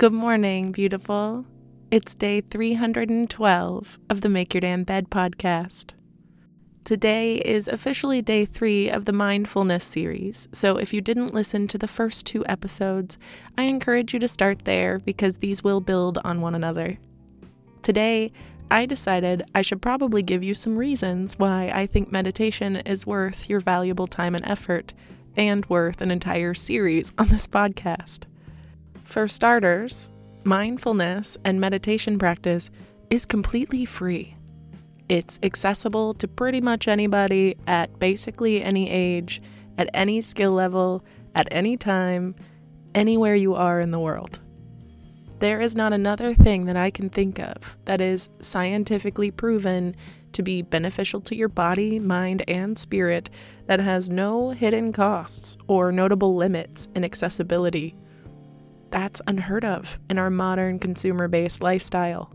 Good morning, beautiful. It's day 312 of the Make Your Damn Bed podcast. Today is officially day three of the mindfulness series, so if you didn't listen to the first two episodes, I encourage you to start there because these will build on one another. Today, I decided I should probably give you some reasons why I think meditation is worth your valuable time and effort, and worth an entire series on this podcast. For starters, mindfulness and meditation practice is completely free. It's accessible to pretty much anybody at basically any age, at any skill level, at any time, anywhere you are in the world. There is not another thing that I can think of that is scientifically proven to be beneficial to your body, mind, and spirit that has no hidden costs or notable limits in accessibility. That's unheard of in our modern consumer based lifestyle.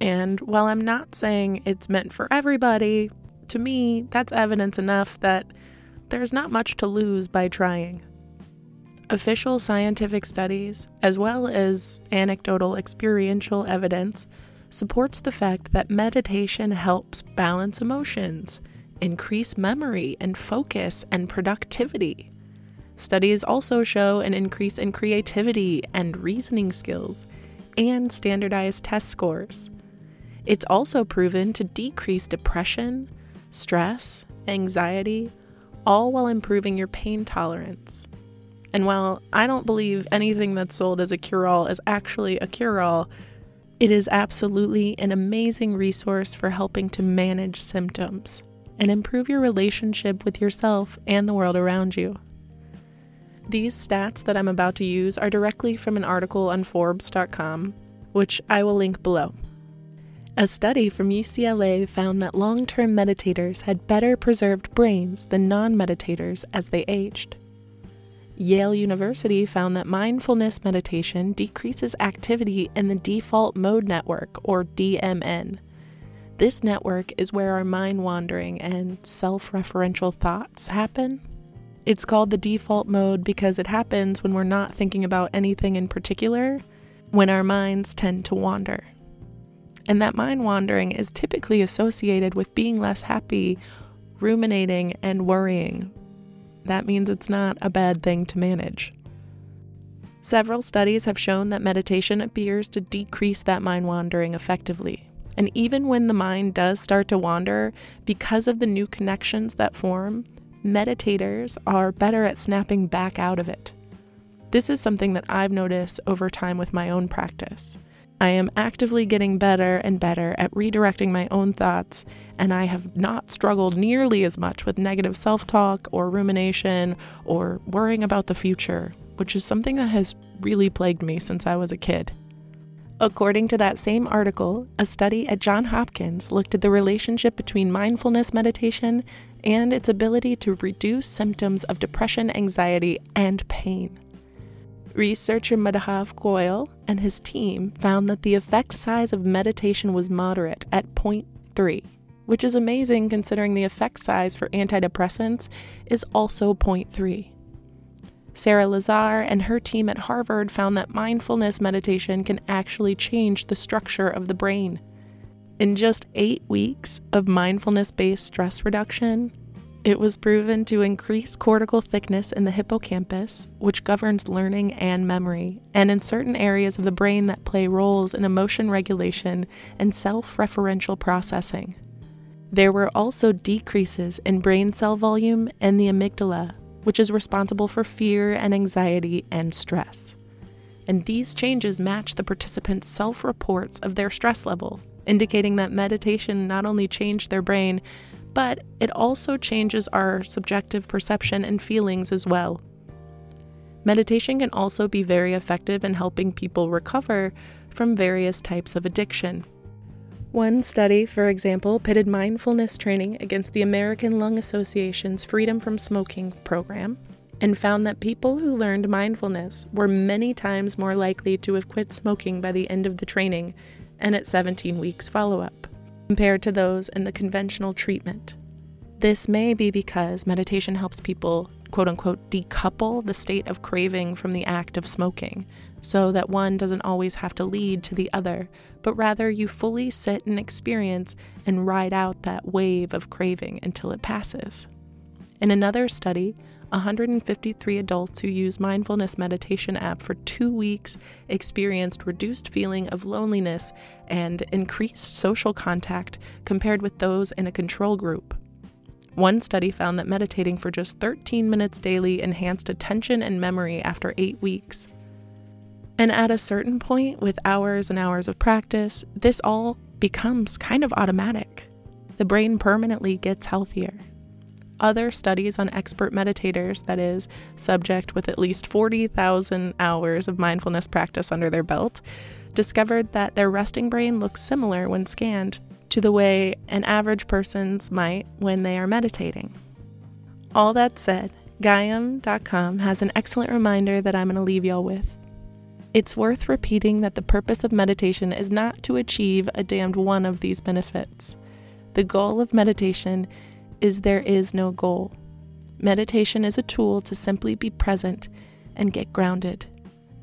And while I'm not saying it's meant for everybody, to me, that's evidence enough that there's not much to lose by trying. Official scientific studies, as well as anecdotal experiential evidence, supports the fact that meditation helps balance emotions, increase memory and focus and productivity. Studies also show an increase in creativity and reasoning skills and standardized test scores. It's also proven to decrease depression, stress, anxiety, all while improving your pain tolerance. And while I don't believe anything that's sold as a cure all is actually a cure all, it is absolutely an amazing resource for helping to manage symptoms and improve your relationship with yourself and the world around you. These stats that I'm about to use are directly from an article on Forbes.com, which I will link below. A study from UCLA found that long term meditators had better preserved brains than non meditators as they aged. Yale University found that mindfulness meditation decreases activity in the default mode network, or DMN. This network is where our mind wandering and self referential thoughts happen. It's called the default mode because it happens when we're not thinking about anything in particular when our minds tend to wander. And that mind wandering is typically associated with being less happy, ruminating, and worrying. That means it's not a bad thing to manage. Several studies have shown that meditation appears to decrease that mind wandering effectively. And even when the mind does start to wander, because of the new connections that form, meditators are better at snapping back out of it. This is something that I've noticed over time with my own practice. I am actively getting better and better at redirecting my own thoughts, and I have not struggled nearly as much with negative self talk or rumination or worrying about the future, which is something that has really plagued me since I was a kid. According to that same article, a study at Johns Hopkins looked at the relationship between mindfulness meditation and its ability to reduce symptoms of depression, anxiety, and pain. Researcher Madhav Goyal and his team found that the effect size of meditation was moderate at 0.3, which is amazing considering the effect size for antidepressants is also 0.3. Sara Lazar and her team at Harvard found that mindfulness meditation can actually change the structure of the brain. In just eight weeks of mindfulness based stress reduction, it was proven to increase cortical thickness in the hippocampus, which governs learning and memory, and in certain areas of the brain that play roles in emotion regulation and self referential processing. There were also decreases in brain cell volume and the amygdala, which is responsible for fear and anxiety and stress. And these changes match the participants' self reports of their stress level, indicating that meditation not only changed their brain, but it also changes our subjective perception and feelings as well. Meditation can also be very effective in helping people recover from various types of addiction. One study, for example, pitted mindfulness training against the American Lung Association's Freedom from Smoking program and found that people who learned mindfulness were many times more likely to have quit smoking by the end of the training and at 17 weeks follow up compared to those in the conventional treatment. This may be because meditation helps people, quote unquote, decouple the state of craving from the act of smoking, so that one doesn't always have to lead to the other, but rather you fully sit and experience and ride out that wave of craving until it passes. In another study, 153 adults who used mindfulness meditation app for 2 weeks experienced reduced feeling of loneliness and increased social contact compared with those in a control group. One study found that meditating for just 13 minutes daily enhanced attention and memory after 8 weeks. And at a certain point, with hours and hours of practice, this all becomes kind of automatic. The brain permanently gets healthier other studies on expert meditators, that is, subject with at least 40,000 hours of mindfulness practice under their belt, discovered that their resting brain looks similar when scanned to the way an average person's might when they are meditating. All that said, Gaiam.com has an excellent reminder that I'm going to leave y'all with. It's worth repeating that the purpose of meditation is not to achieve a damned one of these benefits. The goal of meditation is there is no goal. Meditation is a tool to simply be present and get grounded.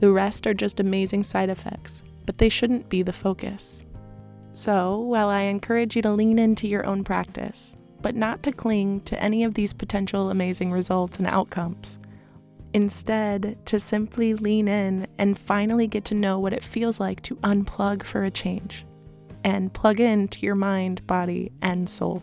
The rest are just amazing side effects, but they shouldn't be the focus. So, while I encourage you to lean into your own practice, but not to cling to any of these potential amazing results and outcomes, instead, to simply lean in and finally get to know what it feels like to unplug for a change and plug in to your mind, body, and soul.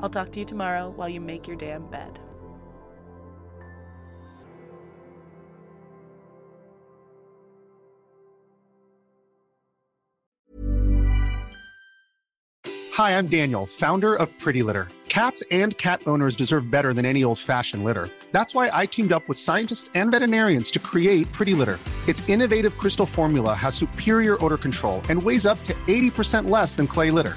I'll talk to you tomorrow while you make your damn bed. Hi, I'm Daniel, founder of Pretty Litter. Cats and cat owners deserve better than any old fashioned litter. That's why I teamed up with scientists and veterinarians to create Pretty Litter. Its innovative crystal formula has superior odor control and weighs up to 80% less than clay litter.